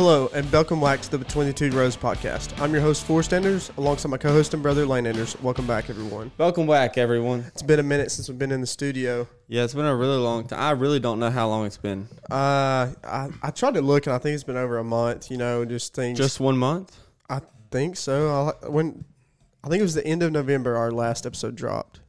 Hello, and welcome back to the Between the Two Rows podcast. I'm your host, Forrest Enders, alongside my co host and brother, Lane Enders. Welcome back, everyone. Welcome back, everyone. It's been a minute since we've been in the studio. Yeah, it's been a really long time. I really don't know how long it's been. Uh, I, I tried to look, and I think it's been over a month, you know, just things. Just one month? I think so. I'll, when I think it was the end of November, our last episode dropped.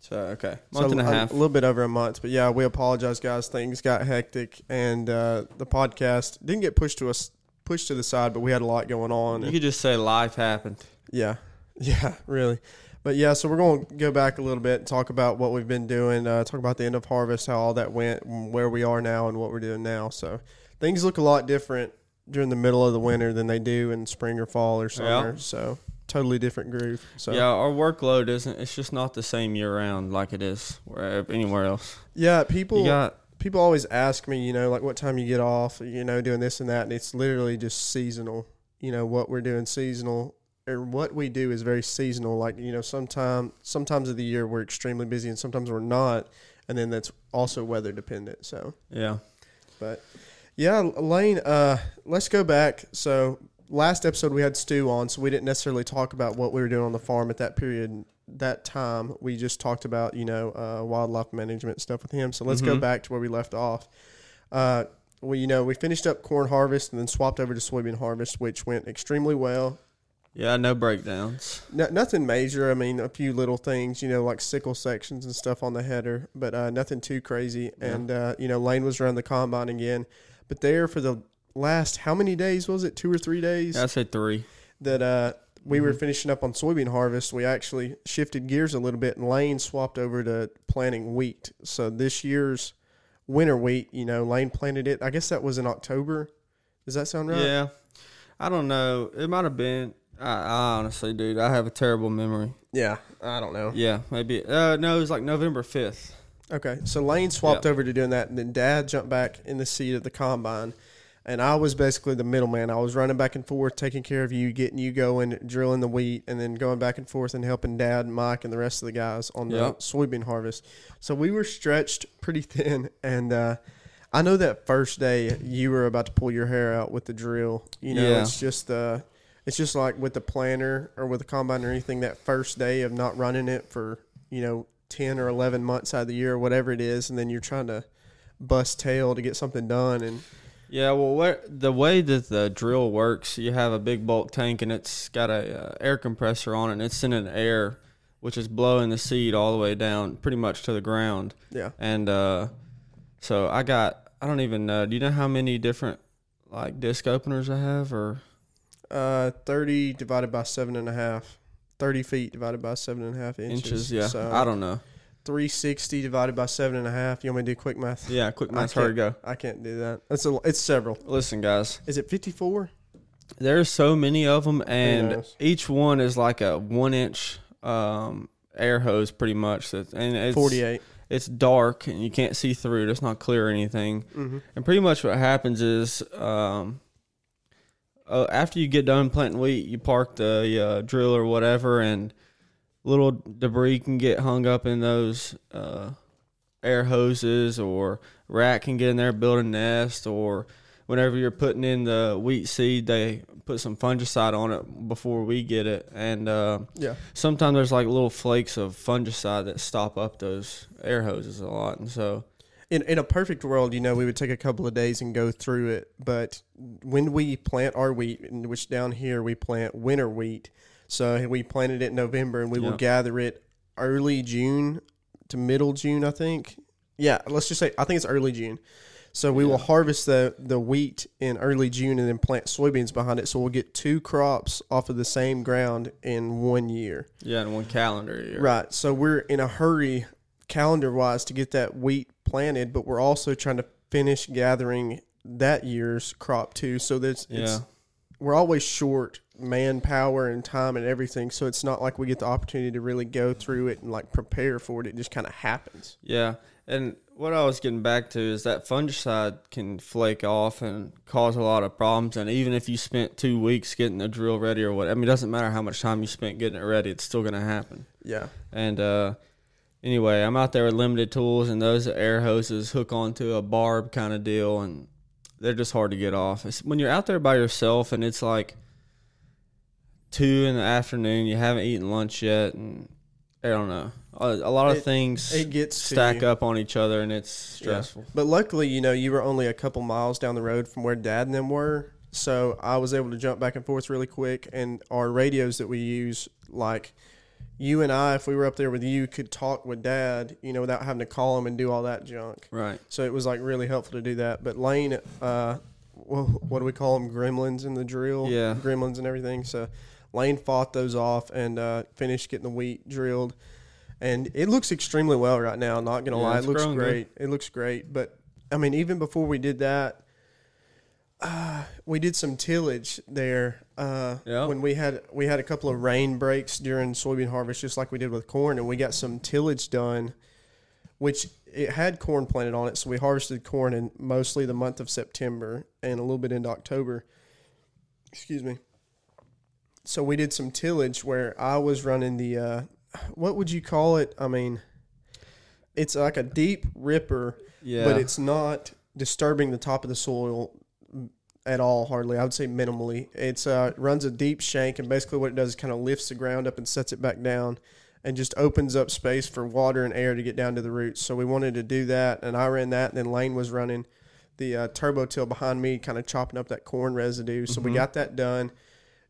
So, okay. Month so and a half. A little bit over a month. But yeah, we apologize, guys. Things got hectic, and uh, the podcast didn't get pushed to us, pushed to the side, but we had a lot going on. you could just say life happened. Yeah, yeah, really. But yeah, so we're going to go back a little bit and talk about what we've been doing, uh, talk about the end of harvest, how all that went, and where we are now, and what we're doing now. So things look a lot different during the middle of the winter than they do in spring or fall or summer. Yeah. So totally different groove. So Yeah, our workload isn't, it's just not the same year round like it is wherever, anywhere else. yeah, people You got, people always ask me, you know, like what time you get off, you know, doing this and that, and it's literally just seasonal. You know, what we're doing seasonal or what we do is very seasonal. Like, you know, sometime sometimes of the year we're extremely busy and sometimes we're not, and then that's also weather dependent. So, yeah. but yeah, Lane, uh, let's go back. So last episode we had Stu on, so we didn't necessarily talk about what we were doing on the farm at that period, that time. We just talked about you know uh, wildlife management stuff with him. So let's go Mhm. back to where we left off. Uh, we you know we finished up corn harvest and then swapped over to soybean harvest, which went extremely well. Yeah, no breakdowns. No, nothing major. I mean, a few little things, you know, like sickle sections and stuff on the header, but uh, nothing too crazy. Yeah. And uh, you know, Lane was around the combine again, but there for the last how many days was it? Two or three days Yeah, I'd say three. that uh, we were Mhm. finishing up on soybean harvest. We actually shifted gears a little bit, and Lane swapped over to planting wheat. So this year's winter wheat, you know, Lane planted it. I guess that was in October. Does that sound right? Yeah. I don't know. It might have been. I, I honestly, dude, I have a terrible memory. Yeah. I don't know. Yeah, maybe. Uh, no, it was like November 5th. Okay, so Lane swapped over to doing that, and then Dad jumped back in the seat of the combine, and I was basically the middleman. I was running back and forth, taking care of you, getting you going, drilling the wheat, and then going back and forth and helping Dad, Mike, and the rest of the guys on the Yep. soybean harvest. So we were stretched pretty thin, and uh, I know that first day you were about to pull your hair out with the drill. You know, Yeah. it's just uh, it's just like with the planter or with the combine or anything. That first day of not running it for you know ten or eleven months out of the year or whatever it is, and then you're trying to bust tail to get something done. And Yeah, well, where, the way that the drill works, you have a big bulk tank and it's got a uh, air compressor on it, and it's sending air, which is blowing the seed all the way down, pretty much to the ground. yeah, And uh, so I got, I don't even know. Do you know how many different like disc openers I have, or uh, thirty divided by seven and a half. 30 feet divided by seven and a half inches. inches? Yeah, So I don't know. 360 divided by seven and a half. You want me to do quick math? Yeah, quick math. Hard to go. I can't do that. It's a, it's several. Listen, guys, Is it 54? there's so many of them, and each one is like a one inch um, air hose, pretty much. That and it's 48. it's dark and you can't see through it. It's not clear or anything. Mm-hmm. And pretty much what happens is, um, uh, after you get done planting wheat, you park the uh, drill or whatever, and little debris can get hung up in those uh, air hoses, or rat can get in there, build a nest, or whenever you're putting in the wheat seed, they put some fungicide on it before we get it, and uh, Yeah. sometimes there's like little flakes of fungicide that stop up those air hoses a lot, and so In, in a perfect world, you know, we would take a couple of days and go through it. But when we plant our wheat, which down here we plant winter wheat, so we planted it in November and we will Yeah. gather it early June to middle June, I think. Yeah, let's just say I think it's early June. So we will harvest the the wheat in early June and then plant soybeans behind it. So we'll get two crops off of the same ground in one year. yeah, in one calendar year, Right. So we're in a hurry calendar wise to get that wheat planted, but we're also trying to finish gathering that year's crop too. So that's Yeah. it's we're always short manpower and time and everything. So it's not like we get the opportunity to really go through it and like prepare for it. It just kind of happens. Yeah, and what I was getting back to is that fungicide can flake off and cause a lot of problems. And even if you spent two weeks getting the drill ready or what, I mean, it doesn't matter how much time you spent getting it ready; it's still going to happen. Yeah. And uh, anyway, I'm out there with limited tools, and those air hoses hook onto a barb kind of deal, and they're just hard to get off. It's, when you're out there by yourself and it's like two in the afternoon, you haven't eaten lunch yet, and I don't know. A, a lot of It- things It gets stack up on each other, and it's Yeah. stressful. But luckily, you know, you were only a couple miles down the road from where Dad and them were, so I was able to jump back and forth really quick. And our radios that we use, like you and I, if we were up there with you, could talk with Dad, you know, without having to call him and do all that junk. Right. So it was like really helpful to do that. But Lane, uh, well, what do we call them? Gremlins in the drill. Yeah. gremlins and everything. So Lane fought those off and uh, finished getting the wheat drilled. And it looks extremely well right now. Not gonna Yeah, lie, it looks good. great. It looks great. But I mean, even before we did that, uh, we did some tillage there. Uh, Yeah. When we had we had a couple of rain breaks during soybean harvest, just like we did with corn, and we got some tillage done, which it had corn planted on it. So we harvested corn in mostly the month of September and a little bit into October. Excuse me. So we did some tillage where I was running the uh, what would you call it? I mean, it's like a deep ripper Yeah. but it's not disturbing the top of the soil at all hardly i would say minimally it's uh runs a deep shank and basically what it does is kind of lifts the ground up and sets it back down and just opens up space for water and air to get down to the roots so we wanted to do that and i ran that and then lane was running the uh, turbo till behind me kind of chopping up that corn residue so we Mhm. got that done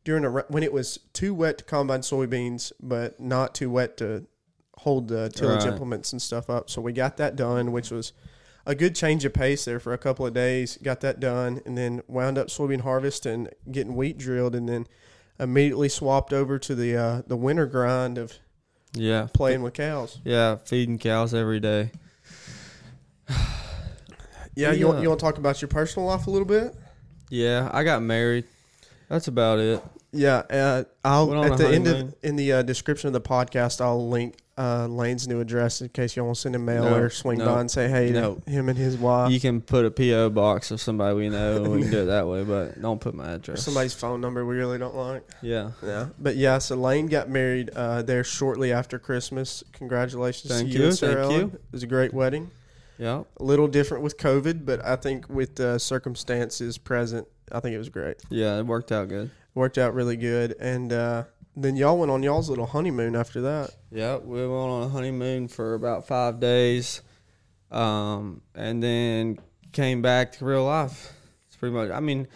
during a when it was too wet to combine soybeans but not too wet to hold the tillage Right. implements and stuff up so we got that done which was a good change of pace there for a couple of days. Got that done, and then wound up soybean harvest and getting wheat drilled, and then immediately swapped over to the uh, the winter grind of yeah. playing with cows. Yeah. Feeding cows every day. Yeah, you want, Yeah. you want to talk about your personal life a little bit? Yeah. I got married. That's about it. Yeah, uh, I'll at the end of in the uh, description of the podcast, I'll link uh, Lane's new address in case you want to send him mail No, or swing no, by and say hey no. to him and his wife. you can put a PO box of somebody we know. We can do it that way, but don't put my or address. somebody's phone number we really don't like. Yeah. Yeah, but yeah, so Lane got married uh, there shortly after Christmas. Congratulations Thank to you, you, and Sarah thank Ellen. you. It was a great wedding. Yeah. A little different with COVID, but I think with the circumstances present, I think it was great. Yeah. It worked out good. Worked out really good, and uh, then y'all went on y'all's little honeymoon after that. Yeah, we went on a honeymoon for about five days, um, and then came back to real life. It's pretty much. I mean,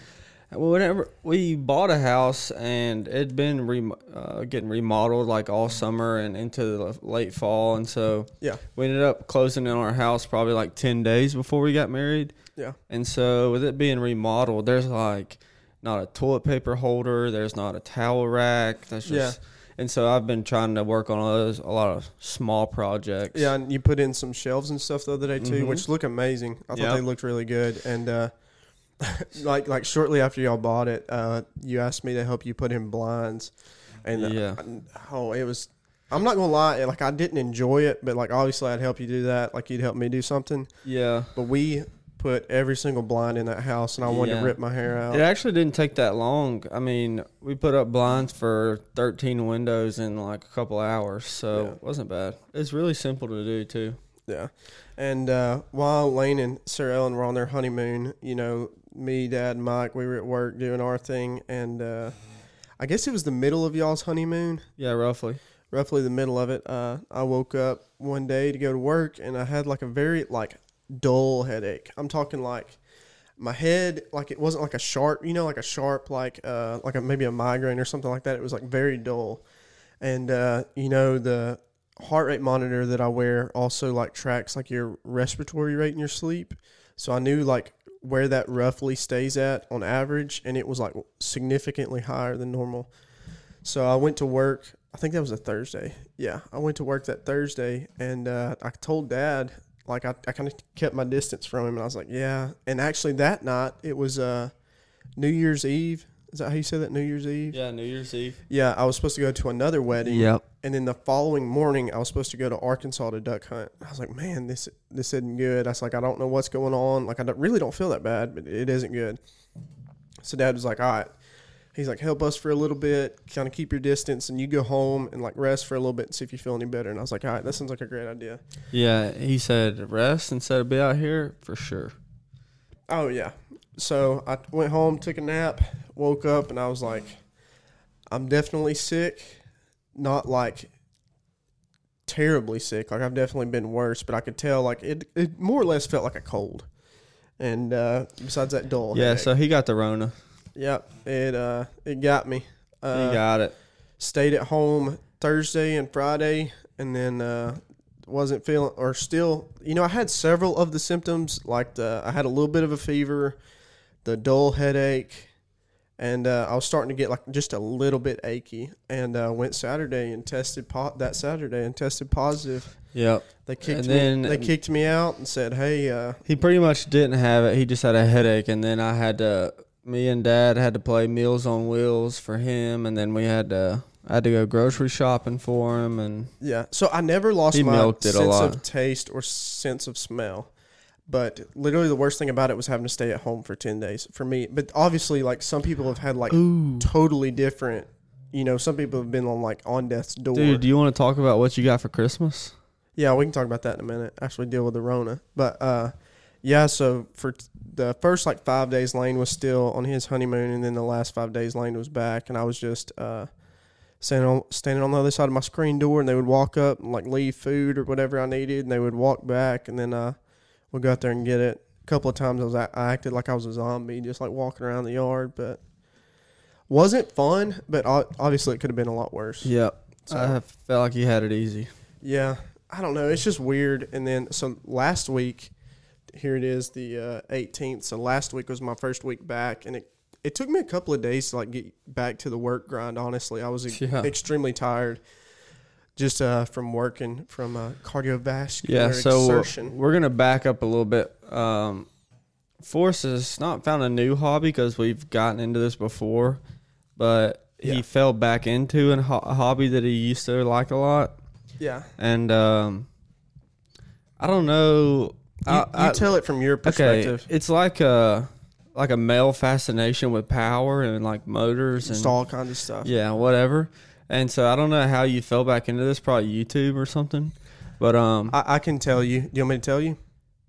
whenever we bought a house and it'd been rem- uh, getting remodeled like all summer and into the late fall, and so Yeah. we ended up closing in our house probably like ten days before we got married. Yeah. And so with it being remodeled, there's like not a toilet paper holder, there's not a towel rack. That's just and so I've been trying to work on those a lot of small projects. Yeah, and you put in some shelves and stuff the other day too, Mhm. which look amazing. I thought Yeah. they looked really good, and uh, like like shortly after y'all bought it, uh, you asked me to help you put in blinds, and uh, Yeah. oh, it was. I'm not gonna lie, like I didn't enjoy it, but like obviously I'd help you do that, like you'd help me do something. Yeah. But we put every single blind in that house, and I wanted Yeah. to rip my hair out. It actually didn't take that long. I mean, we put up blinds for 13 windows in like a couple hours, so Yeah. it wasn't bad. It's really simple to do too. Yeah. And uh, while Lane and Sarah Ellen were on their honeymoon, you know, me, Dad, and Mike, we were at work doing our thing. And uh, I guess it was the middle of y'all's honeymoon, Yeah, roughly. roughly the middle of it. Uh, I woke up one day to go to work and I had like a very like dull headache. I'm talking like my head, like it wasn't like a sharp, you know, like a sharp, like uh, like a, maybe a migraine or something like that. It was like very dull. And uh, you know the heart rate monitor that I wear also like tracks like your respiratory rate in your sleep. So I knew like where that roughly stays at on average, and it was like significantly higher than normal. So I went to work. I think that was a Thursday. Yeah, I went to work that Thursday, and uh, I told Dad like I, I kind of kept my distance from him, and I was like, yeah. And actually, that night it was uh, New Year's Eve. Is that how you say that? New Year's Eve. Yeah, New Year's Eve. Yeah, I was supposed to go to another wedding. Yep. And then the following morning, I was supposed to go to Arkansas to duck hunt. I was like, man, this this isn't good. I was like, I don't know what's going on. Like, I don't, really don't feel that bad, but it isn't good. So Dad was like, all right. He's like, help us for a little bit, kind of keep your distance, and you go home and like rest for a little bit and see if you feel any better. And I was like, all right, that sounds like a great idea. Yeah, he said rest instead of be out here for sure. Oh yeah. So I went home, took a nap, woke up, and I was like, I'm definitely sick. Not like terribly sick. Like I've definitely been worse, but I could tell like it. It more or less felt like a cold. And uh, besides that dull. Yeah, headache. so he got the Rona. Yep. It uh it got me. Uh, he got it. stayed at home Thursday and Friday, and then uh, wasn't feeling or still. You know, I had several of the symptoms. Like the, I had a little bit of a fever, the dull headache, and uh, I was starting to get like just a little bit achy. And uh, went Saturday and tested po- that Saturday and tested positive. Yep. They kicked And me. then- they kicked me out and said, "Hey, uh, He pretty much didn't have it. He just had a headache, and then I had to. Me and Dad had to play Meals on Wheels for him, and then we had to. I had to go grocery shopping for him, and Yeah. So I never lost my milked it a sense of taste or sense of smell. But literally the worst thing about it was having to stay at home for 10 days for me. But obviously like some people have had like ooh, totally different, you know, some people have been on like on death's door. dude, do you want to talk about what you got for Christmas? Yeah, we can talk about that in a minute. Actually deal with the Rona. But uh yeah, so for t- the first like 5 days Lane was still on his honeymoon and then the last 5 days Lane was back and I was just uh standing on standing on the other side of my screen door and they would walk up and like leave food or whatever I needed and they would walk back and then uh we'd go out there and get it. A couple of times I was I acted like I was a zombie just like walking around the yard, but wasn't fun, but obviously it could have been a lot worse. Yep. So- I felt like you had it easy. Yeah, I don't know. It's just weird. And then so last week, here it is, the uh, 18th. So last week was my first week back, and it it took me a couple of days to like get back to the work grind. Honestly, I was Yeah. extremely tired, just uh, from working from uh, cardiovascular Yeah, so we're, exertion. we're gonna back up a little bit. Um, Forrest has not found a new hobby because we've gotten into this before, but Yeah. he fell back into a hobby that he used to like a lot, yeah, and um, I don't know. You, I, you tell it from your perspective. okay, it's like a like a male fascination with power and like motors and Just all kinds of stuff. yeah, whatever. And so I don't know how you fell back into this, probably YouTube or something. But um, I, I can tell you. Do you want me to tell you?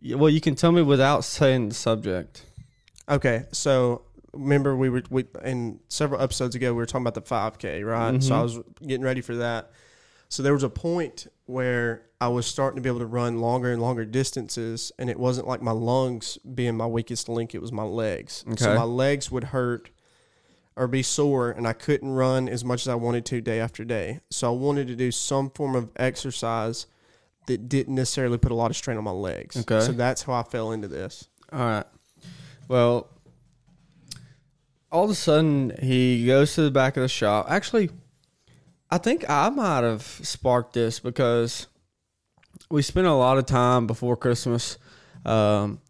Yeah, Well, you can tell me without saying the subject. Okay, so remember we were we in several episodes ago we were talking about the 5K, right? So Mhm. I was getting ready for that. So there was a point where I was starting to be able to run longer and longer distances, and it wasn't like my lungs being my weakest link; it was my legs. So my legs would hurt or be sore, and I couldn't run as much as I wanted to day after day. So I wanted to do some form of exercise that didn't necessarily put a lot of strain on my legs. Okay. So that's how I fell into this. All right. Well, all of a sudden he goes to the back of the shop. Actually, I think I might have sparked this because we spent a lot of time before Christmas um,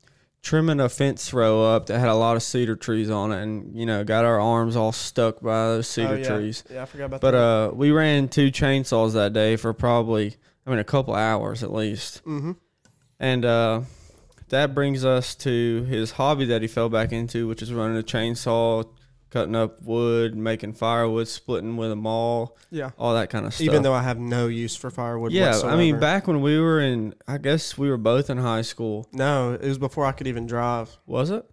trimming a fence row up that had a lot of cedar trees on it, and you know, got our arms all stuck by those cedar Oh, yeah. trees. Yeah, I forgot about But that. uh, we ran two chainsaws that day for probably, I mean, a couple hours at least. mm-hmm. And uh, that brings us to his hobby that he fell back into, which is running a chainsaw, cutting up wood, making firewood, splitting with a maul, Yeah. all that kind of stuff. Even though I have no use for firewood yeah, whatsoever. I mean, back when we were in, I guess we were both in high school. No, it was before I could even drive. Was it?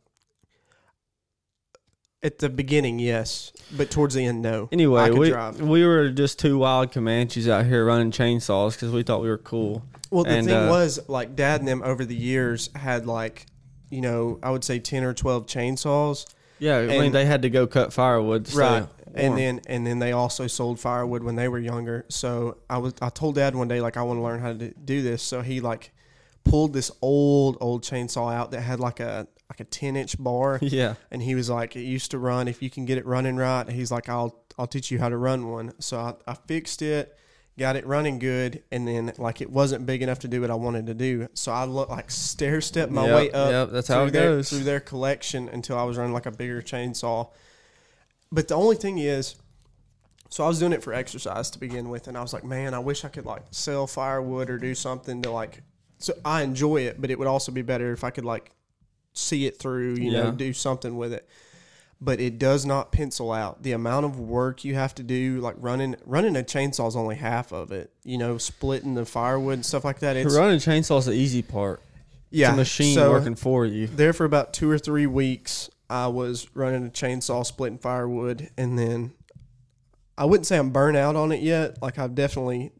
At the beginning, yes. But towards the end, no. Anyway, we drive. we were just two wild Comanches out here running chainsaws because we thought we were cool. Well, the And, thing uh, was, like, Dad and them over the years had, like, you know, I would say 10 or 12 chainsaws. Yeah, I mean And- they had to go cut firewood. Right. And then and then they also sold firewood when they were younger. So I was I told Dad one day like I want to learn how to do this. So he like pulled this old old chainsaw out that had like a like a 10 inch bar yeah, and he was like, "It used to run. If you can get it running right, he's like, I'll I'll teach you how to run one." So I, I fixed it, got it running good, and then like it wasn't big enough to do what I wanted to do. So I look like stair step my Yep, way up. yep, that's how through it their, goes. through their collection until I was running like a bigger chainsaw. But the only thing is. So I was doing it for exercise to begin with, and I was like, man, I wish I could like sell firewood or do something to like. So I enjoy it, but it would also be better if I could like see it through, you Yeah. know, do something with it. But it does not pencil out the amount of work you have to do. Like running, running a chainsaw is only half of it. You know, splitting the firewood and stuff like that. It's running is the easy part. yeah, it's a machine so working for you. there for about two or three weeks. I was running a chainsaw, splitting firewood, and then I wouldn't say I'm burnt out on it yet. Like i've definitely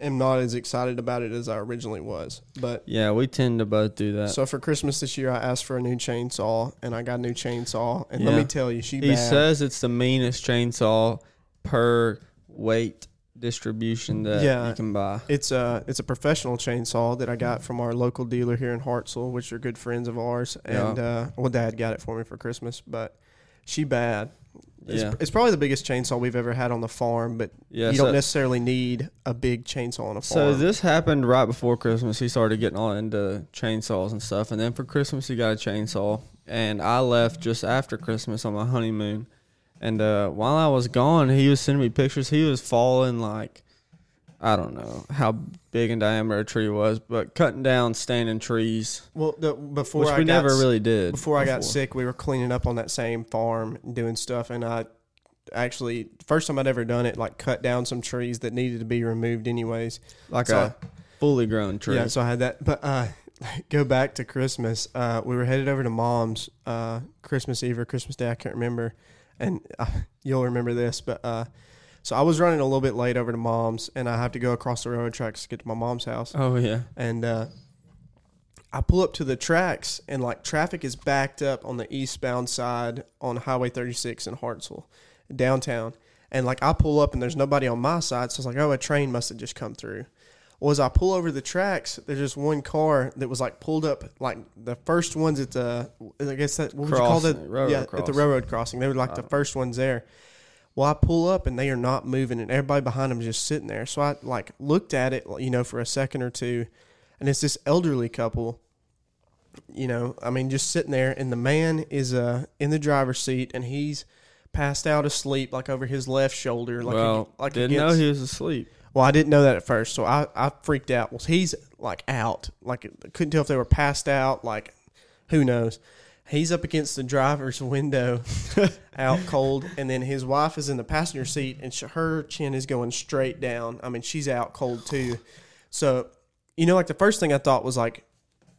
am not as excited about it as I originally was. But Yeah, we tend to both do that. so for Christmas this year, I asked for a new chainsaw, and I got a new chainsaw. And let me tell you, she he bad. says it's the meanest chainsaw per weight distribution that Yeah. you can buy. It's a it's a professional chainsaw that I got from our local dealer here in Hartselle, which are good friends of ours. And uh, well, Dad got it for me for Christmas, but she bad. It's, Yeah. it's probably the biggest chainsaw we've ever had on the farm, but Yeah, you so, don't necessarily need a big chainsaw on a farm. so this happened right before Christmas. He started getting all into chainsaws and stuff, and then for Christmas he got a chainsaw, and I left just after Christmas on my honeymoon. And uh, while I was gone, he was sending me pictures. He was falling like I don't know how big in diameter a tree was, but cutting down standing trees, well, the, before which I we got never really did. before I got sick, we were cleaning up on that same farm doing stuff, and I actually first time I'd ever done it, like cut down some trees that needed to be removed anyways. like So a fully grown tree. Yeah, so I had that. But uh, go back to Christmas. Uh, we were headed over to Mom's uh, Christmas Eve or Christmas Day. I can't remember, and uh, you'll remember this. But uh, so I was running a little bit late over to Mom's, and I have to go across the railroad tracks to get to my mom's house. Oh yeah. And uh, I pull up to the tracks, and like traffic is backed up on the eastbound side on Highway 36 in Hartselle, downtown. And like I pull up, and there's nobody on my side, so I was like, "Oh, a train must have just come through." Well, as I pull over the tracks, there's just one car that was like pulled up, like the first ones at the, I guess that what would you call that? Crossing, yeah, at the railroad crossing. They were like the Uh, first ones there. Well, I pull up and they are not moving, and everybody behind them is just sitting there. So I like looked at it, you know, for a second or two, and it's this elderly couple. You know, I mean, just sitting there, and the man is uh in the driver's seat, and he's passed out asleep, like over his left shoulder, like well, ag- like didn't know he was asleep. well, I didn't know that at first, so I, I freaked out. Well, he's like out, like couldn't tell if they were passed out, like who knows. He's up against the driver's window, out cold, and then his wife is in the passenger seat, and sh- her chin is going straight down. I mean, she's out cold too. So, you know, like the first thing I thought was like,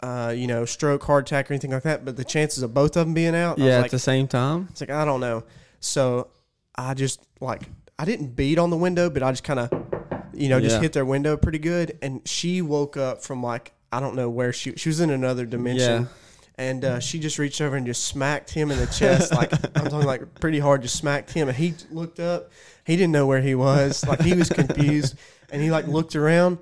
uh, you know, stroke, heart attack, or anything like that. But the chances of both of them being out, Yeah, like, at the same time. it's like I don't know. So I just like I didn't beat on the window, but I just kind of you know just Yeah. hit their window pretty good. And she woke up from like I don't know where she she was in another dimension. Yeah. And uh, she just reached over and just smacked him in the chest, like I'm talking like pretty hard. Just smacked him, and he looked up. He didn't know where he was. Like he was confused, and he like looked around.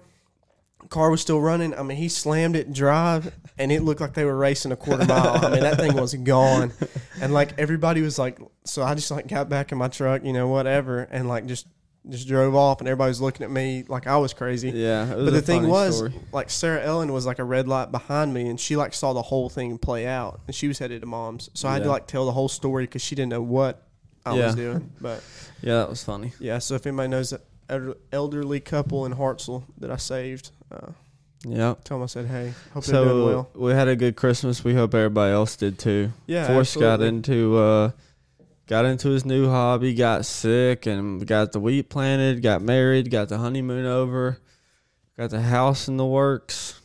Car was still running. I mean, he slammed it drive, and it looked like they were racing a quarter mile. I mean, that thing was gone, and like everybody was like, so I just like got back in my truck, you know, whatever, and like just just drove off, and everybody was looking at me like I was crazy. Yeah, was But the thing was, story. like Sarah Ellen was like a red light behind me, and she like saw the whole thing play out, and she was headed to mom's. So I had to like tell the whole story because she didn't know what I Yeah. was doing. But yeah, that was funny. yeah, so if anybody knows that elderly couple in Hartselle that I saved, uh, Yeah. tell them I said hey. Hope they're doing So well. we had a good Christmas. We hope everybody else did too. Yeah, Forrest got into uh, got into his new hobby, got sick, and got the wheat planted, got married, got the honeymoon over, got the house in the works.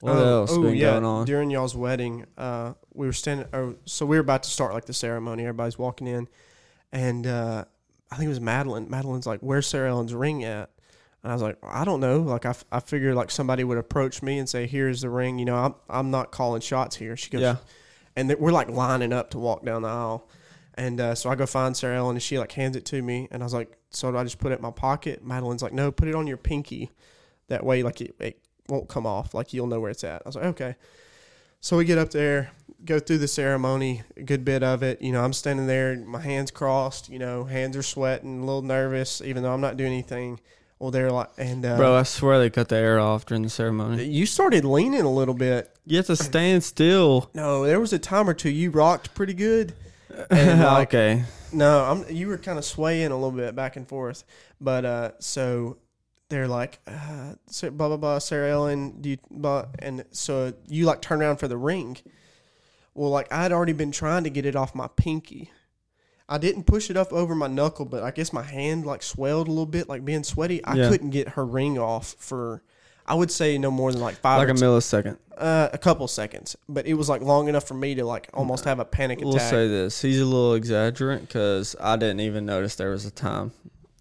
What Oh, else oh, been yeah. going on? During y'all's wedding, uh, we were standing. Oh, so we were about to start like the ceremony. Everybody's walking in, and uh, I think it was Madeline. Madeline's like, "Where's Sarah Ellen's ring at?" And I was like, "I don't know." Like I, f- I figured like somebody would approach me and say, "Here's the ring." You know, I'm I'm not calling shots here. She goes, Yeah. And we're like lining up to walk down the aisle. And uh, so I go find Sarah Ellen, and she like hands it to me, and I was like, "So do I just put it in my pocket?" Madeline's like, "No, put it on your pinky. That way, like it, it won't come off. Like you'll know where it's at." I was like, "Okay." So we get up there, go through the ceremony, a good bit of it. You know, I'm standing there, my hands crossed. You know, hands are sweating, a little nervous, even though I'm not doing anything. Well, they're like, and uh, Bro, I swear they cut the air off during the ceremony. you started leaning a little bit. You have to stand still. No, there was a time or two you rocked pretty good. And like, okay. No, I'm. You were kind of swaying a little bit back and forth, but uh, so they're like, uh, blah blah blah. Sarah Ellen, do you, blah, and so you like turn around for the ring. Well, like I'd already been trying to get it off my pinky. I didn't push it up over my knuckle, but I guess my hand like swelled a little bit, like being sweaty. I Yeah. couldn't get her ring off for. I would say no more than like five like or a millisecond. uh, a couple seconds, but it was like long enough for me to like almost have a panic attack. We'll say this: he's a little exaggerant because I didn't even notice there was a time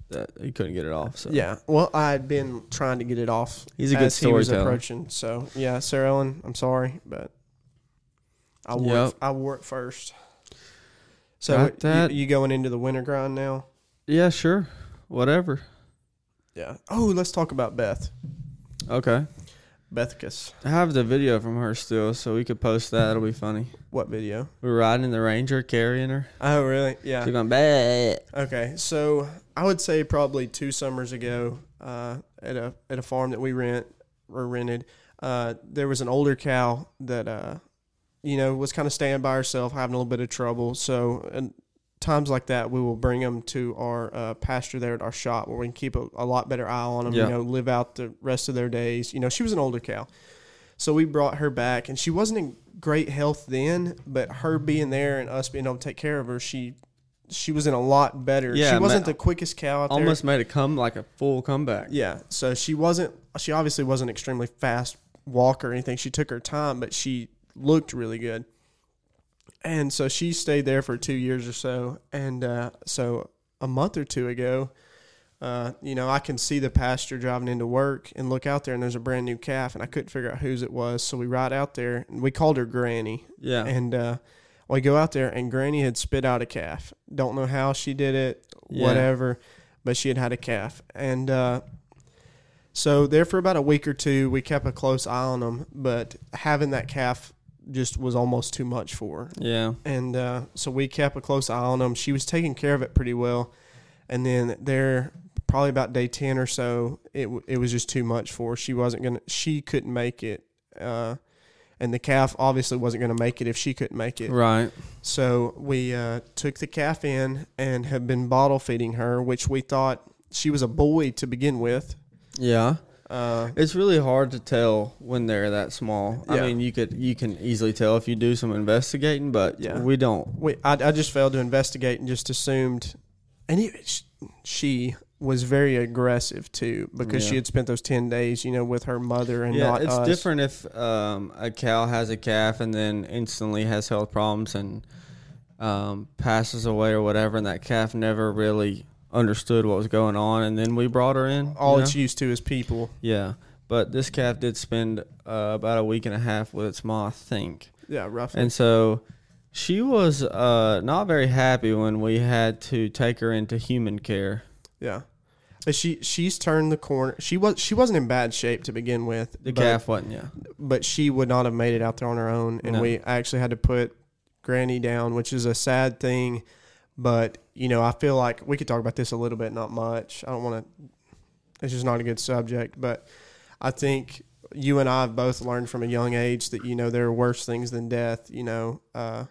that he couldn't get it off. So Yeah, well, I had been trying to get it off. He's a good as he was storyteller. approaching. So yeah, Sarah Ellen, I'm sorry, but I wore Yep. it, I wore it first. So you, you going into the winter grind now? yeah, sure, whatever. Yeah. Oh, let's talk about Beth. Okay, Bethicus. I have the video from her still, so we could post that. It'll be funny. What video? We were riding in the Ranger, carrying her. Oh, really? Yeah. She going bad. Okay, so I would say probably two summers ago, uh, at a at a farm that we rent or rented, uh, there was an older cow that uh, you know was kind of staying by herself, having a little bit of trouble. So, and times like that, we will bring them to our uh, pasture there at our shop where we can keep a, a lot better eye on them. Yeah. You know, live out the rest of their days. You know, she was an older cow. So we brought her back, and she wasn't in great health then, but her being there and us being able to take care of her, she she was in a lot better. Yeah, she wasn't ma- the quickest cow out there. Almost made it come like a full comeback. Yeah. So she wasn't. She obviously wasn't extremely fast walker or anything. She took her time, but she looked really good. And so she stayed there for two years or so. And uh, so a month or two ago, uh, you know, I can see the pasture driving into work and look out there, and there's a brand new calf, and I couldn't figure out whose it was. So we ride out there, and we called her Granny. Yeah, And uh, we go out there, and Granny had spit out a calf. Don't know how she did it, Yeah. whatever, but she had had a calf. And uh, so there for about a week or two, we kept a close eye on them, but having that calf just was almost too much for her. yeah, And uh, so we kept a close eye on them. She was taking care of it pretty well. And then there, probably about day 10 or so, it, it was just too much for her. She wasn't going to, she couldn't make it. Uh, and the calf obviously wasn't going to make it if she couldn't make it. right. So we uh, took the calf in and have been bottle feeding her, which we thought she was a boy to begin with. Yeah, Uh, it's really hard to tell when they're that small. I mean, you could you can easily tell if you do some investigating, but Yeah. we don't. we, I, I just failed to investigate and just assumed, and it, she was very aggressive too because she had spent those ten days, you know, with her mother and yeah, not it's us. different if um, a cow has a calf and then instantly has health problems and um, passes away or whatever, and that calf never really understood what was going on, and then we brought her in. All you know? it's used to is people. yeah. But this calf did spend uh, about a week and a half with its mom, I think. Yeah, roughly. And so she was uh, not very happy when we had to take her into human care. yeah, but she she's turned the corner. She was she wasn't in bad shape to begin with. The but- calf wasn't, yeah. but she would not have made it out there on her own. And No. we actually had to put Granny down, which is a sad thing. But you know, I feel like we could talk about this a little bit, not much. I don't want to. It's just not a good subject, but I think you and I have both learned from a young age that you know there are worse things than death. You know, uh,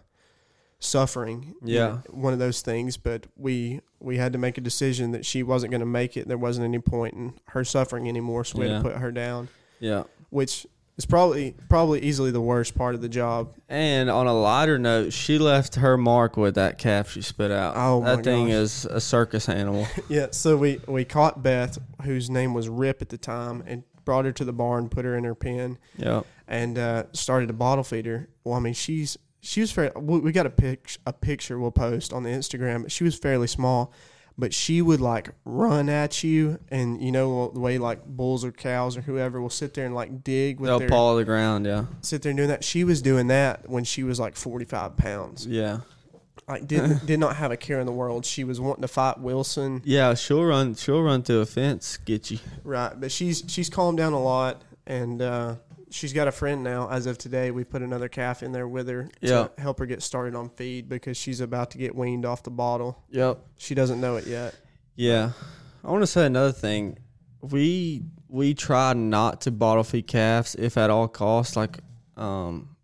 suffering. you Yeah. know, one of those things. But we we had to make a decision that she wasn't going to make it. There wasn't any point in her suffering anymore, so we had to put her down Yeah. which is probably probably easily the worst part of the job. And on a lighter note, she left her mark with that calf she spit out. Oh, that thing gosh. is a circus animal. Yeah, so we we caught Beth, whose name was Rip at the time, and brought her to the barn, put her in her pen, yeah. and uh, started to bottle feed her. Well, I mean, she's she was fair. We we got a pic a picture we'll post on the Instagram. But she was fairly small, but she would like run at you, and you know the way like bulls or cows or whoever will sit there and like dig with They'll their paw the ground, yeah. sit there and doing that. She was doing that when she was like forty five pounds. Yeah. like did did not have a care in the world. She was wanting to fight Wilson, Yeah, she'll run she'll run through a fence, get you. right? But she's she's calmed down a lot, and uh, she's got a friend now. As of today, we put another calf in there with her Yeah. to help her get started on feed because she's about to get weaned off the bottle. Yep. She doesn't know it yet. Yeah. I want to say another thing. We we try not to bottle feed calves if at all costs. Like, um,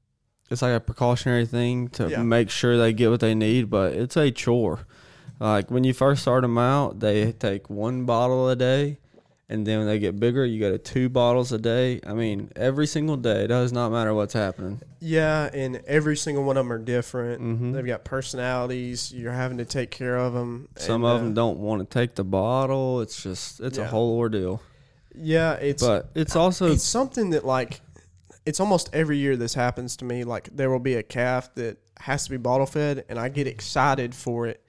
it's like a precautionary thing to Yeah. make sure they get what they need, but it's a chore. Like when you first start them out, they take one bottle a day, and then when they get bigger, you go to two bottles a day. I mean, every single day. It does not matter what's happening. Yeah, and every single one of them are different. Mhm. They've got personalities. You're having to take care of them. Some of them don't want to take the bottle. It's just it's a whole ordeal. Yeah, it's But it's also it's something that like it's almost every year this happens to me. Like there will be a calf that has to be bottle fed, and I get excited for it.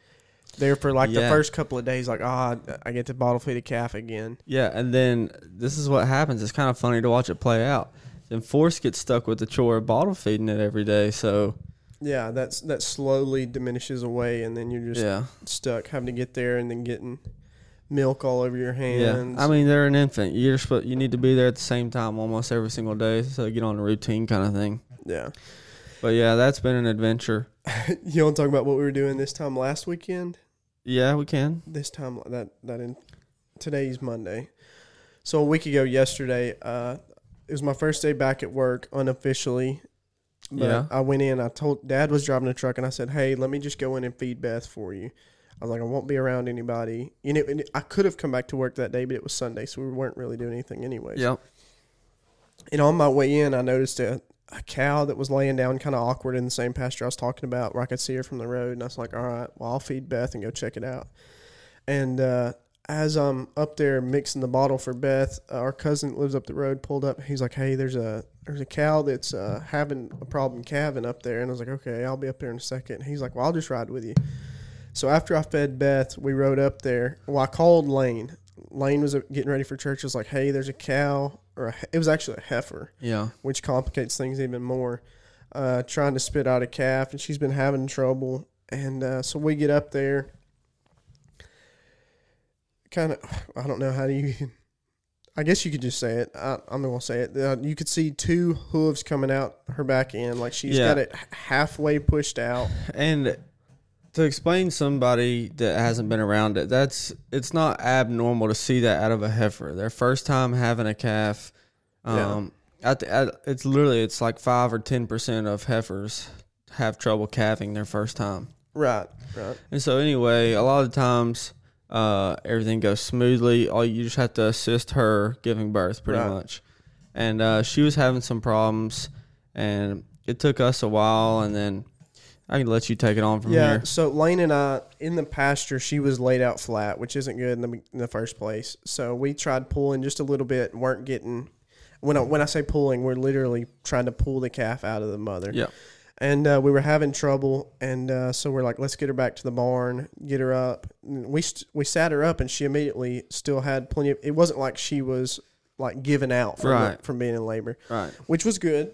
There for like the first couple of days, like ah, I get to bottle feed a calf again. yeah, and then this is what happens. It's kind of funny to watch it play out. Then Forrest gets stuck with the chore of bottle feeding it every day. So Yeah, that's that slowly diminishes away, and then you're just yeah, stuck having to get there and then getting milk all over your hands. yeah. I mean, they're an infant. You're supposed, you need to be there at the same time almost every single day, so get on a routine kind of thing. yeah. But yeah, that's been an adventure. You want to talk about what we were doing this time last weekend? Yeah, we can. this time that that in today's Monday. So a week ago yesterday, uh, it was my first day back at work unofficially. But Yeah. I went in. I told Dad was driving the truck, and I said, "Hey, let me just go in and feed Beth for you." I was like, "I won't be around anybody." You know, and I could have come back to work that day, but it was Sunday, so we weren't really doing anything anyway. Yep. And on my way in, I noticed a, a cow that was laying down kind of awkward in the same pasture I was talking about where I could see her from the road. And I was like, all right, well, I'll feed Beth and go check it out. And uh, as I'm up there mixing the bottle for Beth, uh, our cousin lives up the road pulled up. He's like, hey, there's a there's a cow that's uh, having a problem calving up there. And I was like, okay, I'll be up there in a second. And he's like, well, I'll just ride with you. So after I fed Beth, we rode up there. Well, I called Lane. Lane was uh, getting ready for church. I was like, hey, there's a cow, or a, it was actually a heifer Yeah. which complicates things even more. Uh, trying to spit out a calf, and she's been having trouble. And uh, so we get up there. Kind of, I don't know how do you. I guess you could just say it. I, I'm gonna say it. Uh, you could see two hooves coming out her back end, like she's Yeah. got it halfway pushed out. And to explain somebody that hasn't been around it, that's it's not abnormal to see that out of a heifer. Their first time having a calf, Yeah. um, at, the, at it's literally it's like five or ten percent of heifers have trouble calving their first time. Right, right. And so anyway, a lot of times uh, everything goes smoothly. All you just have to assist her giving birth, pretty Right. much. And uh, she was having some problems, and it took us a while. And then I can let you take it on from Yeah. here. So Lane and I in the pasture, she was laid out flat, which isn't good in the in the first place. So we tried pulling just a little bit, weren't getting. When I, when I say pulling, we're literally trying to pull the calf out of the mother. Yeah. And uh, we were having trouble, and uh, so we're like, let's get her back to the barn, get her up. And we st- we sat her up, and she immediately still had plenty of. It wasn't like she was like giving out from the- from being in labor Right. which was good.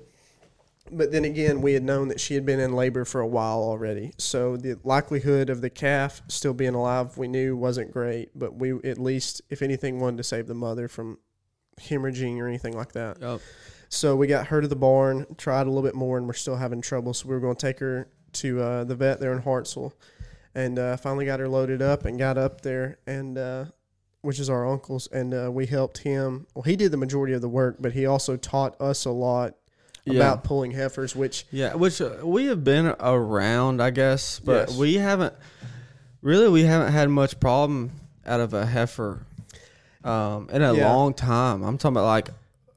But then again, we had known that she had been in labor for a while already. So the likelihood of the calf still being alive, we knew wasn't great. But we at least, if anything, wanted to save the mother from hemorrhaging or anything like that. Yep. So we got her to the barn, tried a little bit more, and we're still having trouble. So we were going to take her to uh, the vet there in Hartselle, and uh, finally got her loaded up and got up there, and uh, which is our uncle's, and uh, we helped him. Well, he did the majority of the work, but he also taught us a lot Yeah. about pulling heifers, which Yeah, which uh, we have been around, I guess, but Yes. we haven't really we haven't had much problem out of a heifer um, in a Yeah. long time. I'm talking about like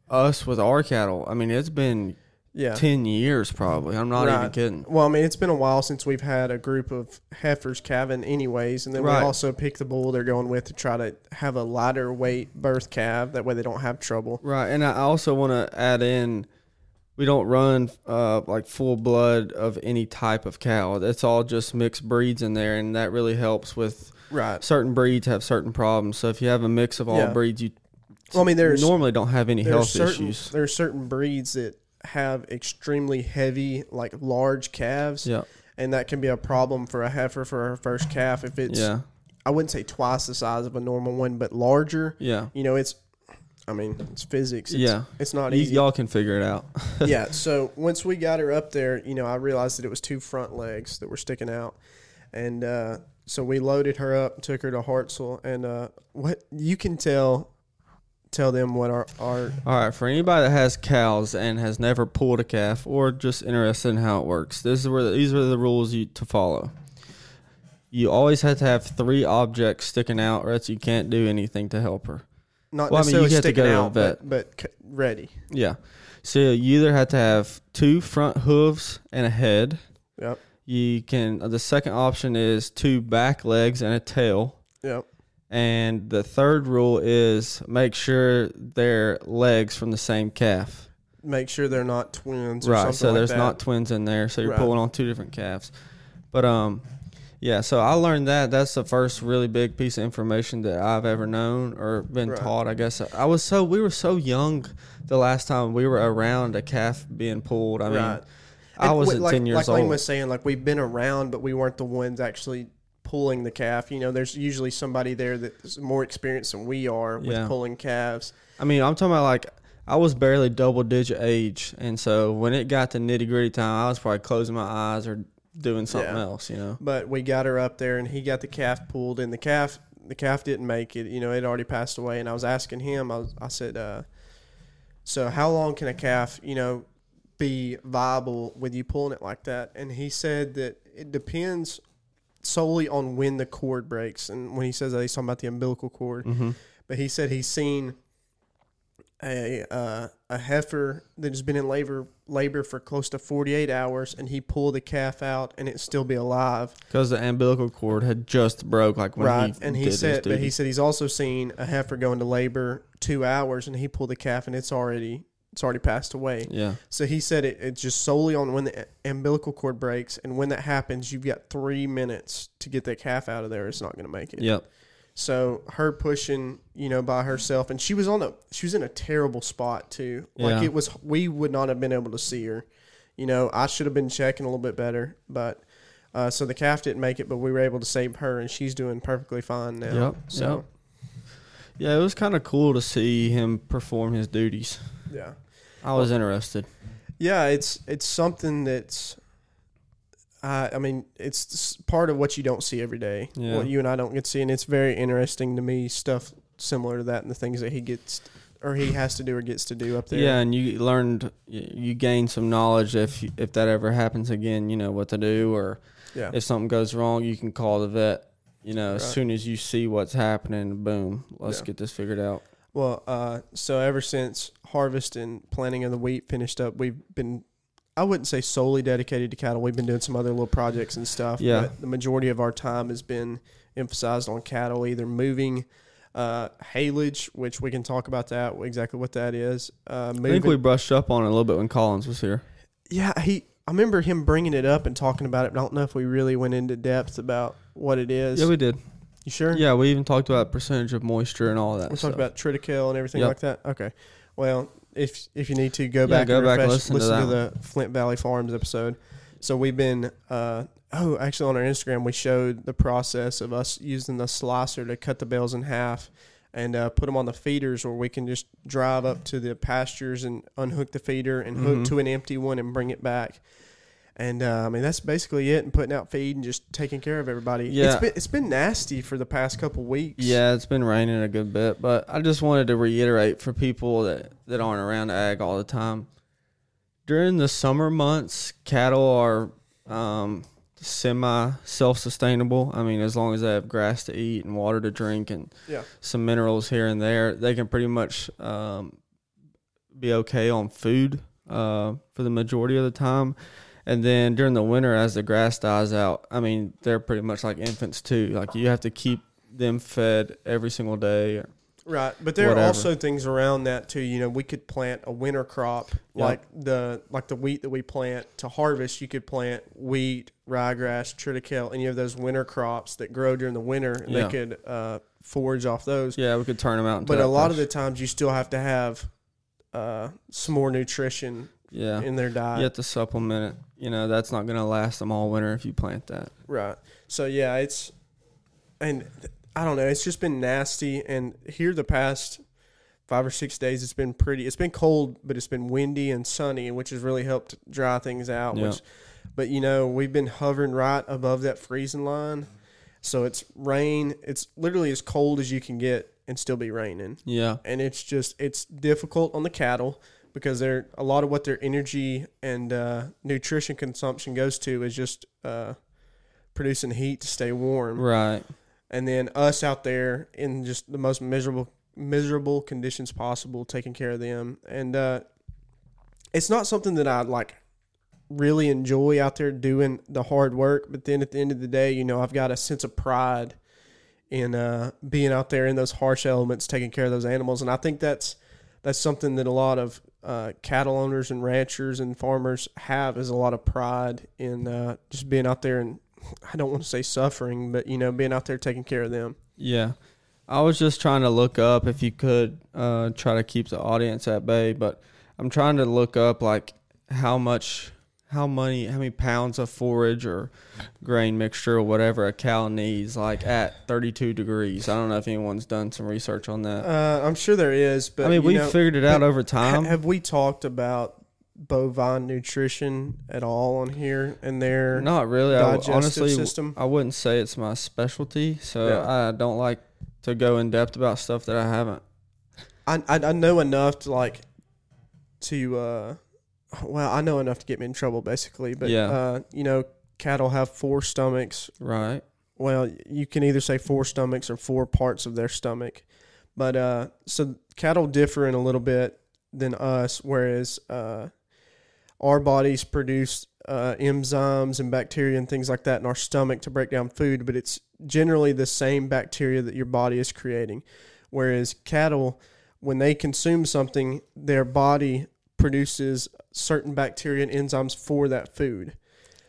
us with our cattle. I mean, it's been yeah. ten years probably. I'm not even kidding. Well, I mean, it's been a while since we've had a group of heifers calving, anyways, and then Right. we also pick the bull they're going with to try to have a lighter weight birth calf. That way, they don't have trouble. Right, and I also want to add in, we don't run uh, like full blood of any type of cow. It's all just mixed breeds in there, and that really helps with Right. certain breeds have certain problems. So if you have a mix of all Yeah. breeds, you Well, I mean, there's normally don't have any health certain issues. are certain breeds that have extremely heavy, like large calves, Yeah, and that can be a problem for a heifer for her first calf if it's. yeah, I wouldn't say twice the size of a normal one, but larger. yeah, You know, it's. I mean, it's physics. It's, yeah. It's not easy. y'all can figure it out. yeah. So once we got her up there, you know, I realized that it was two front legs that were sticking out, and uh, so we loaded her up, took her to Hartselle, and uh, what you can tell, tell them what our our All right, for anybody that has cows and has never pulled a calf or just interested in how it works, this is where the, these are the rules you to follow. You always have to have three objects sticking out, or else you can't do anything to help her. Not Well, I mean, you necessarily sticking go to a out, but but c- ready. Yeah. So you either have to have two front hooves and a head. Yep. You can. The second option is two back legs and a tail, Yep. And the third rule is make sure they're legs from the same calf. Make sure they're not twins. Or Right. So like there's that. not twins in there. So you're Right. pulling on two different calves. But um yeah, so I learned that. That's the first really big piece of information that I've ever known or been Right. taught. I guess I was so we were so young the last time we were around a calf being pulled. I mean, Right. I And wasn't like, ten years old. like Lane was saying, like we've been around, but we weren't the ones actually pulling the calf. You know, there's usually somebody there that's more experienced than we are with Yeah. pulling calves. I mean, I'm talking about like I was barely double digit age, and so when it got to nitty gritty time, I was probably closing my eyes or doing something Yeah. else. You know. But we got her up there, and he got the calf pulled, and the calf the calf didn't make it. You know, it already passed away. And I was asking him, I, was, I said, uh, so how long can a calf, you know, be viable with you pulling it like that? And he said that it depends solely on when the cord breaks. And when he says that, he's talking about the umbilical cord. Mm-hmm. But he said he's seen a uh, a heifer that has been in labor labor for close to 48 hours, and he pulled the calf out, and it still be alive. Because the umbilical cord had just broke, like when right, he and he said, but he said he's also seen a heifer go into labor two hours, and he pulled the calf, and it's already it's already passed away. yeah, So he said it, it's just solely on when the umbilical cord breaks, and when that happens, you've got three minutes to get that calf out of there. It's not going to make it. yep, So her pushing, you know, by herself, and she was on a she was in a terrible spot too. Like Yeah. it was, we would not have been able to see her. You know, I should have been checking a little bit better, but uh, so the calf didn't make it, but we were able to save her, and she's doing perfectly fine now. Yep, So yeah. It was kind of cool to see him perform his duties. yeah, I was interested. yeah, it's it's something that's. Uh, I mean, it's part of what you don't see every day. Yeah. What you and I don't get to see, and it's very interesting to me. Stuff similar to that, and the things that he gets or he has to do or gets to do up there. Yeah, and you learned, you gained some knowledge if you- if that ever happens again. You know what to do, or yeah. if something goes wrong, you can call the vet. You know, as soon as you see what's happening, boom, let's Yeah. get this figured out. Well, uh, so ever since harvest and planting of the wheat finished up, we've been, I wouldn't say solely dedicated to cattle. We've been doing some other little projects and stuff. Yeah. But the majority of our time has been emphasized on cattle, either moving, uh, haylage, which we can talk about that, exactly what that is. Uh, I think we brushed up on it a little bit when Collins was here. yeah, he, I remember him bringing it up and talking about it, but I don't know if we really went into depth about what it is. Yeah, we did. you sure? Yeah, we even talked about percentage of moisture and all that. We talked about triticale and everything Yep. like that. Okay. Well, if if you need to go back, go and back refresh, listen to listen to, the Flint Valley Farms episode. So we've been uh, oh actually on our Instagram we showed the process of us using the slicer to cut the bales in half and uh, put them on the feeders where we can just drive up to the pastures and unhook the feeder and hook Mhm. to an empty one and bring it back. And uh, I mean that's basically it. And putting out feed and just taking care of everybody. Yeah. it's been it's been nasty for the past couple weeks. Yeah, it's been raining a good bit, but I just wanted to reiterate for people that, that aren't around ag all the time. During the summer months, cattle are um, semi self sustainable. I mean, as long as they have grass to eat and water to drink and Yeah. some minerals here and there, they can pretty much um, be okay on food uh, for the majority of the time. And then during the winter, as the grass dies out, I mean, they're pretty much like infants too. Like you have to keep them fed every single day. Right, but there Whatever. are also things around that too. You know, we could plant a winter crop like the like the wheat that we plant to harvest. You could plant wheat, ryegrass, triticale, any of those winter crops that grow during the winter, and Yeah. they could uh, forage off those. Yeah, we could turn them out. But a lot of the times, you still have to have uh, some more nutrition yeah, in their diet. you have to supplement it. You know, that's not going to last them all winter if you plant that. Right. So yeah, it's and th- I don't know. It's just been nasty, and here the past five or six days, it's been pretty. It's been cold, but it's been windy and sunny, which has really helped dry things out. Yeah. Which, but you know, we've been hovering right above that freezing line, so it's rain. It's literally as cold as you can get and still be raining, Yeah, and it's just it's difficult on the cattle because they're a lot of what their energy and uh, nutrition consumption goes to is just uh, producing heat to stay warm right. and then us out there in just the most miserable miserable conditions possible taking care of them and uh it's not something that i like really enjoy out there doing the hard work but then at the end of the day you know i've got a sense of pride in uh, being out there in those harsh elements, taking care of those animals. And I think that's that's something that a lot of uh, cattle owners and ranchers and farmers have is a lot of pride in uh, just being out there and I don't want to say suffering, but you know, being out there taking care of them. Yeah. I was just trying to look up if you could uh, try to keep the audience at bay, but I'm trying to look up like how much, how many, how many pounds of forage or grain mixture or whatever a cow needs, like at 32 degrees. I don't know if anyone's done some research on that. Uh, I'm sure there is, but I mean, we know, figured it out over time. have we talked about bovine nutrition at all on here and there Not really. I honestly, system? I wouldn't say it's my specialty, so Yeah. I don't like to go in depth about stuff that I haven't. I, I I know enough to like to uh well I know enough to get me in trouble basically but Yeah. uh you know cattle have four stomachs Right. well you can either say four stomachs or four parts of their stomach but uh so cattle differ in a little bit than us whereas uh our bodies produce uh, enzymes and bacteria and things like that in our stomach to break down food, but it's generally the same bacteria that your body is creating. Whereas cattle, when they consume something, their body produces certain bacteria and enzymes for that food.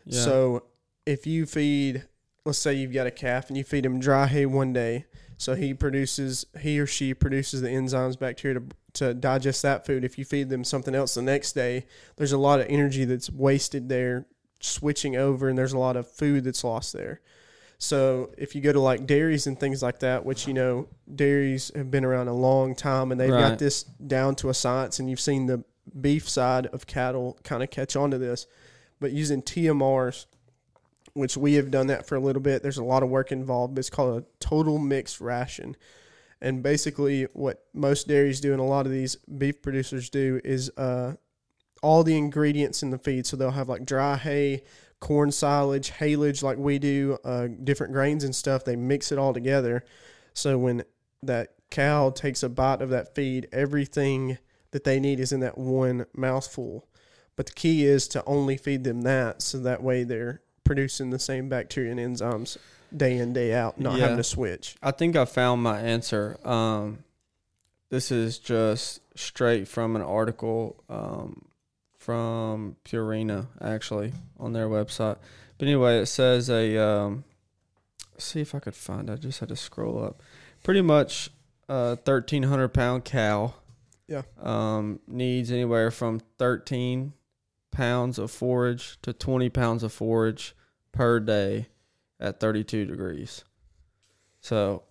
Yeah. So if you feed, let's say you've got a calf and you feed him dry hay one day, so he produces, he or she produces the enzymes, bacteria to, to digest that food. If you feed them something else the next day, there's a lot of energy that's wasted there switching over, and there's a lot of food that's lost there. So if you go to like dairies and things like that, which you know dairies have been around a long time and they've Right. got this down to a science, and you've seen the beef side of cattle kind of catch on to this, but using TMRs, which we have done that for a little bit. There's a lot of work involved, but it's called a total mixed ration. And basically, what most dairies do and a lot of these beef producers do is uh, all the ingredients in the feed. So they'll have like dry hay, corn silage, haylage, like we do, uh, different grains and stuff. They mix it all together. So when that cow takes a bite of that feed, everything that they need is in that one mouthful. But the key is to only feed them that, so that way they're producing the same bacteria and enzymes day in day out, not Yeah. having to switch. I think I found my answer. Um, this is just straight from an article um, from Purina, actually, on their website. But anyway, it says a. Um, see if I could find. it. I just had to scroll up. Pretty much, a thirteen hundred pound cow. Yeah. Um, needs anywhere from thirteen pounds of forage to twenty pounds of forage per day at 32 degrees. So,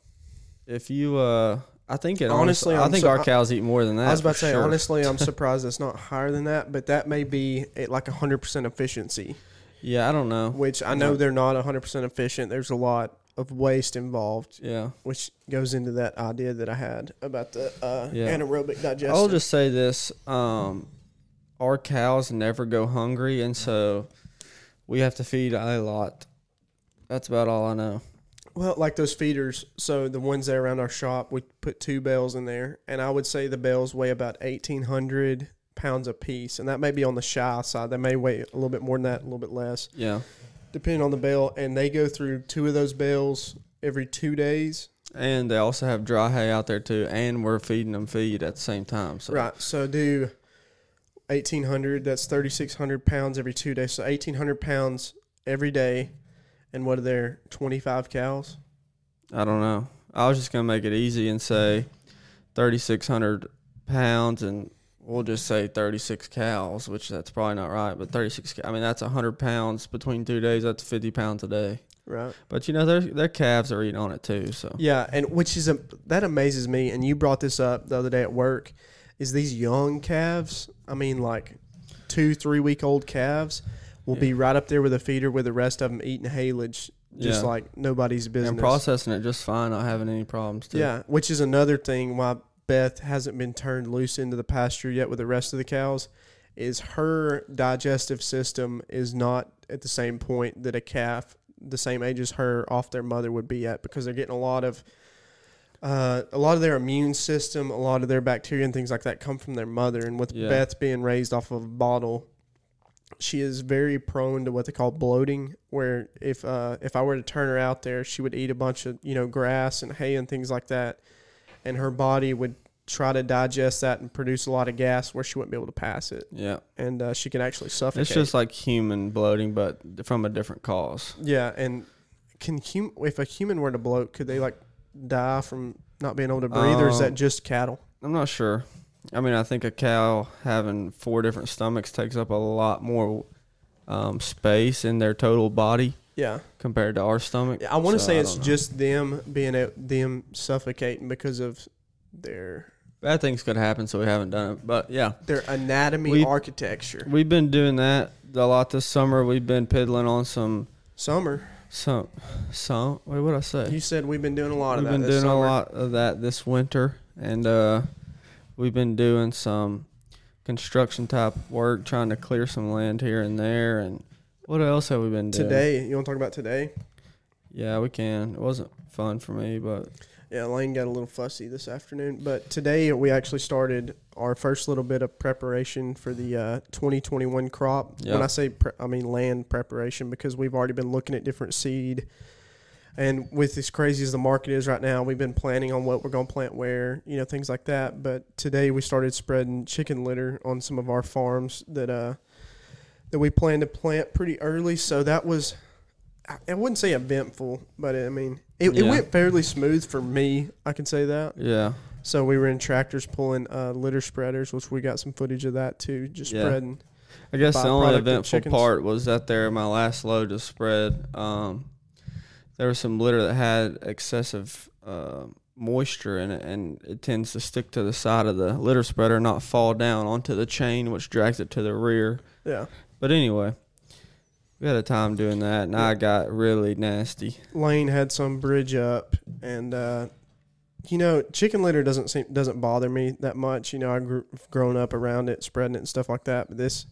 if you, uh, I think it Honestly, honestly, I think so- our cows eat more than that. I was about to say, sure. honestly, I'm surprised it's not higher than that, but that may be at like 100% efficiency, Yeah, I don't know. which I know they're not 100% efficient. There's a lot of waste involved, Yeah, which goes into that idea that I had about the uh, Yeah. anaerobic digestion. I'll just say this: um, our cows never go hungry, and so we have to feed a lot. That's about all I know. Well, like those feeders, so the ones there around our shop, we put two bales in there, and I would say the bales weigh about eighteen hundred pounds a piece, and that may be on the shy side. They may weigh a little bit more than that, a little bit less, Yeah, depending on the bale. And they go through two of those bales every two days. and they also have dry hay out there too, and we're feeding them feed at the same time. So Right. So do eighteen hundred. That's thirty six hundred pounds every two days. So eighteen hundred pounds every day. And what are there? Twenty five cows. I don't know. I was just gonna make it easy and say thirty six hundred pounds, and we'll just say thirty six cows, which that's probably not right, but thirty six. I mean, that's hundred pounds between two days. That's fifty pounds a day. Right. But you know, their their calves are eating on it too. So Yeah, and which is a that amazes me. And you brought this up the other day at work. Is these young calves? I mean, like two, three week old calves will be right up there with a feeder with the rest of them eating haylage, just Yeah. like nobody's business. and processing it just fine, not having any problems. Too. Yeah, which is another thing why Beth hasn't been turned loose into the pasture yet with the rest of the cows. Is her digestive system is not at the same point that a calf the same age as her off their mother would be at because they're getting a lot of uh, a lot of their immune system, a lot of their bacteria and things like that come from their mother. And with Yeah. Beth being raised off of a bottle, she is very prone to what they call bloating. Where if uh, if I were to turn her out there, she would eat a bunch of you know grass and hay and things like that, and her body would try to digest that and produce a lot of gas where she wouldn't be able to pass it, Yeah. and uh, she can actually suffocate. It's just like human bloating, but from a different cause. yeah, and can hum- if a human were to bloat, could they like die from not being able to breathe, or is that Um, just cattle? I'm not sure. I mean, I think a cow having four different stomachs takes up a lot more um, space in their total body Yeah. compared to our stomach. Yeah, I want to So, say it's just them being a, them suffocating because of their bad things could happen, so we haven't done it. But yeah, their anatomy We- architecture. we've been doing that a lot this summer. We've been piddling on some Summer, some some. Wait, what I say? you said we've been doing a lot We've of that. been this doing summer. a lot of that this winter, and uh, we've been doing some construction type work, trying to clear some land here and there. And what else have we been doing today. You want to talk about today? Yeah, we can. It wasn't fun for me, but Yeah, Lane got a little fussy this afternoon, but today we actually started our first little bit of preparation for the uh, 2021 crop. Yeah. When I say, pre- I mean land preparation because we've already been looking at different seed. And with as crazy as the market is right now, we've been planning on what we're going to plant where, you know, things like that. But today we started spreading chicken litter on some of our farms that uh that we plan to plant pretty early. So that was, I wouldn't say eventful, but I mean, it, it went fairly smooth for me. I can say that. yeah, So we were in tractors pulling uh, litter spreaders, which we got some footage of that too, just Yeah. spreading. I guess the only eventful part was that there my last load to spread. Um, there was some litter that had excessive uh, moisture in it, and it tends to stick to the side of the litter spreader, and not fall down onto the chain, which drags it to the rear. Yeah. But anyway, we had a time doing that, and I got really nasty. Lane had some bridge up, and uh, you know, chicken litter doesn't seem doesn't bother me that much. You know, I grew grown up around it, spreading it and stuff like that. But this,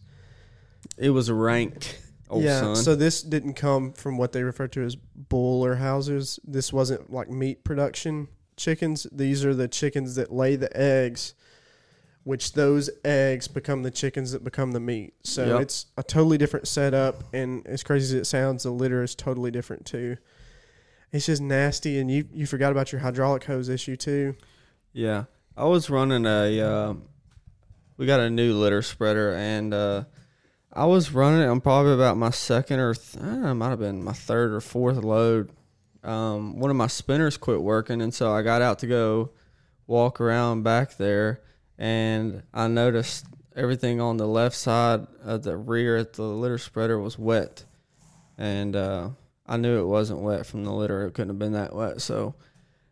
It was rank, old yeah. son. So this didn't come from what they refer to as broiler houses. This wasn't like meat production chickens. These are the chickens that lay the eggs, which those eggs become the chickens that become the meat. So Yep. it's a totally different setup. And as crazy as it sounds, the litter is totally different too. It's just nasty, and you you forgot about your hydraulic hose issue too. Yeah, I was running a. Uh, we got a new litter spreader, and uh, I was running it on probably about my second or th- I don't know, it might have been my third or fourth load. Um, one of my spinners quit working, and so I got out to go walk around back there, and I noticed everything on the left side of the rear at the litter spreader was wet, and uh, I knew it wasn't wet from the litter. It couldn't have been that wet, so.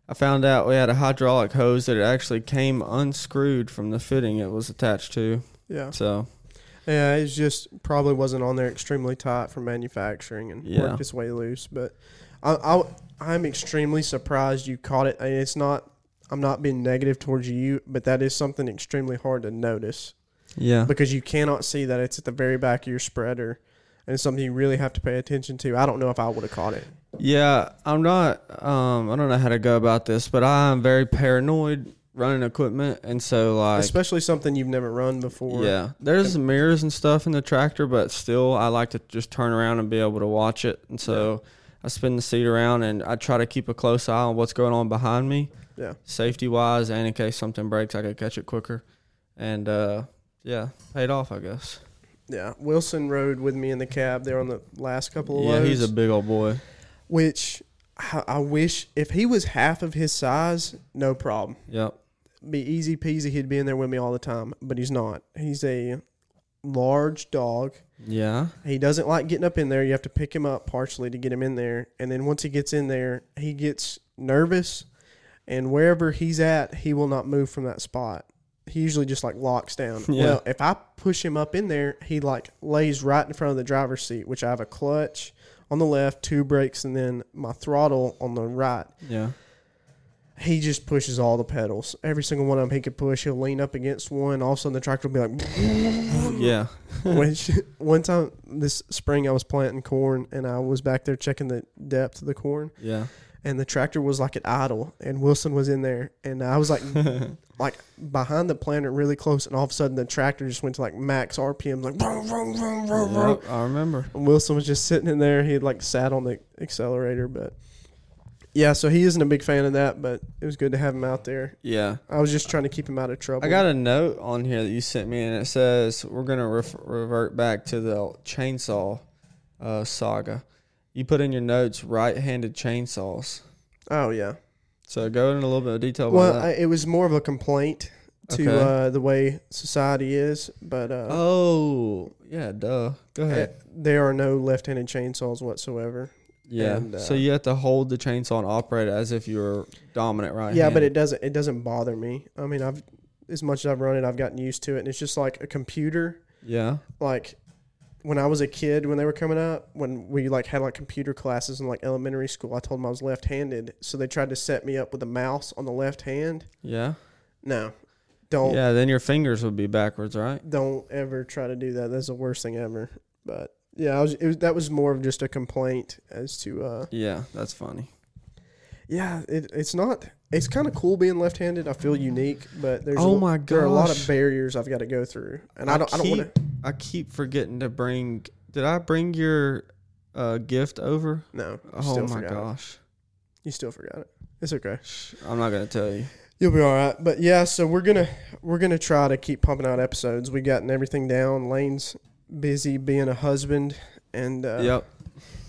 I found out we had a hydraulic hose that actually came unscrewed from the fitting it was attached to. Yeah, So yeah. it just probably wasn't on there extremely tight from manufacturing and Yeah. worked its way loose. But I, I I'm extremely surprised you caught it. I mean, it's not. I'm not being negative towards you, but that is something extremely hard to notice yeah, because you cannot see that it's at the very back of your spreader, and it's something you really have to pay attention to. I don't know if I would have caught it. yeah. I'm not. Um, I don't know how to go about this, but I'm very paranoid running equipment, and so like, Especially something you've never run before. yeah, there's mirrors and stuff in the tractor, but still, I like to just turn around and be able to watch it, and so. I spin the seat around and I try to keep a close eye on what's going on behind me. Yeah. safety wise and in case something breaks I could catch it quicker. And uh yeah, paid off I guess. Yeah. Wilson rode with me in the cab there on the last couple of Yeah, loads. he's a big old boy. which I, I wish if he was half of his size, no problem. Yep. Be easy peasy. He'd be in there with me all the time, but he's not. He's a large dog. Yeah. He doesn't like getting up in there. You have to pick him up partially to get him in there, and then once he gets in there, he gets nervous, and wherever he's at, he will not move from that spot. He usually just like locks down. Yeah. Well, if I push him up in there, he like lays right in front of the driver's seat, which I have a clutch on the left, two brakes, and then my throttle on the right. Yeah. He just pushes all the pedals. Every single one of them he could push. He'll lean up against one. All of a sudden, the tractor will be like, Yeah. which one time this spring I was planting corn and I was back there checking the depth of the corn Yeah. And the tractor was like at idle, and Wilson was in there, and I was like, like behind the planter, really close, and all of a sudden the tractor just went to like max RPM, like vroom, vroom, vroom, vroom, vroom. I remember. And Wilson was just sitting in there. He had like sat on the accelerator, but yeah, so he isn't a big fan of that, but it was good to have him out there. Yeah. I was just trying to keep him out of trouble. I got a note on here that you sent me, and it says we're gonna ref- revert back to the chainsaw uh, saga. You put in your notes right-handed chainsaws. Oh yeah. So go in a little bit of detail about Well, that. I, it was more of a complaint to Okay. uh, the way society is, but uh, oh, yeah, duh. Go eh, ahead. there are no left-handed chainsaws whatsoever. Yeah. and, uh, so you have to hold the chainsaw and operate it as if you're dominant right. Yeah, but it doesn't. It doesn't bother me. I mean, I've as much as I've run it, I've gotten used to it, and it's just like a computer. Yeah. Like when I was a kid, when they were coming up, when we like had like computer classes in like elementary school, I told them I was left-handed, so they tried to set me up with a mouse on the left hand. Yeah. No, don't Yeah. Then your fingers would be backwards, right? don't ever try to do that. That's the worst thing ever. But yeah, I was, it was that was more of just a complaint as to uh Yeah. That's funny. yeah, it, it's not. It's kind of cool being left-handed. I feel unique, but there's Oh a, my there are a lot of barriers I've got to go through, and I, I don't. I don't want to. I keep forgetting to bring. Did I bring your uh, gift over? No, Oh my forgot it. gosh. You still forgot it. It's okay. I'm not gonna tell you. You'll be all right. But yeah, so we're gonna we're gonna try to keep pumping out episodes. We've gotten everything down. Lane's busy being a husband and uh, yep.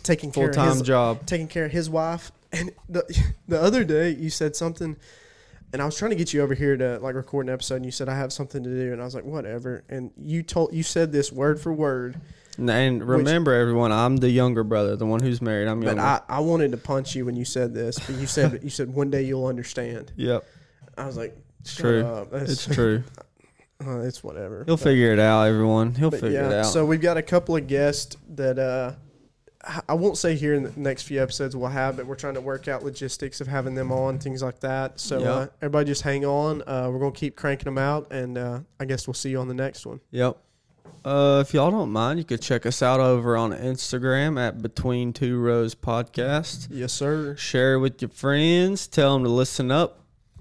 taking Full care of time job. taking care of his wife. And the the other day you said something, and I was trying to get you over here to like record an episode. And you said I have something to do, and I was like, whatever. And you told you said this word for word, And- remember, everyone, I'm the younger brother, the one who's married. I'm younger. but. I, I wanted to punch you when you said this. But you said you said one day you'll understand. yep. I was like, It's true. It's true. uh, it's whatever. He'll But- figure it out. Everyone. He'll figure it yeah, out. so we've got a couple of guests that uh, I- won't say here in the next few episodes we'll have, but we're trying to work out logistics of having them on, things like that. So Yeah. uh, everybody just hang on. Uh, we're gonna keep cranking them out, and uh, I guess we'll see you on the next one. Yep. Uh, if y'all don't mind, you could check us out over on Instagram at Between Two Rows Podcast. Yes, sir. Share it with your friends. Tell them to listen up.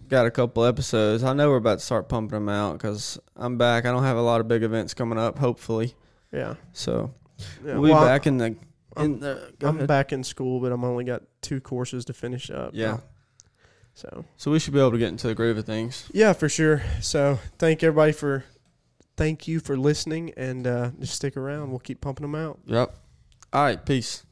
Got a couple episodes. I know we're about to start pumping them out because I'm back. I don't have a lot of big events coming up. Hopefully, Yeah. so yeah. we'll be Well, back in the. I'm- the go I'm ahead. back in school, but I'm only got two courses to finish up. Yeah. So So we should be able to get into the groove of things. yeah, for sure. So thank everybody for thank you for listening, and uh, just stick around. We'll keep pumping them out. Yep. All right. Peace.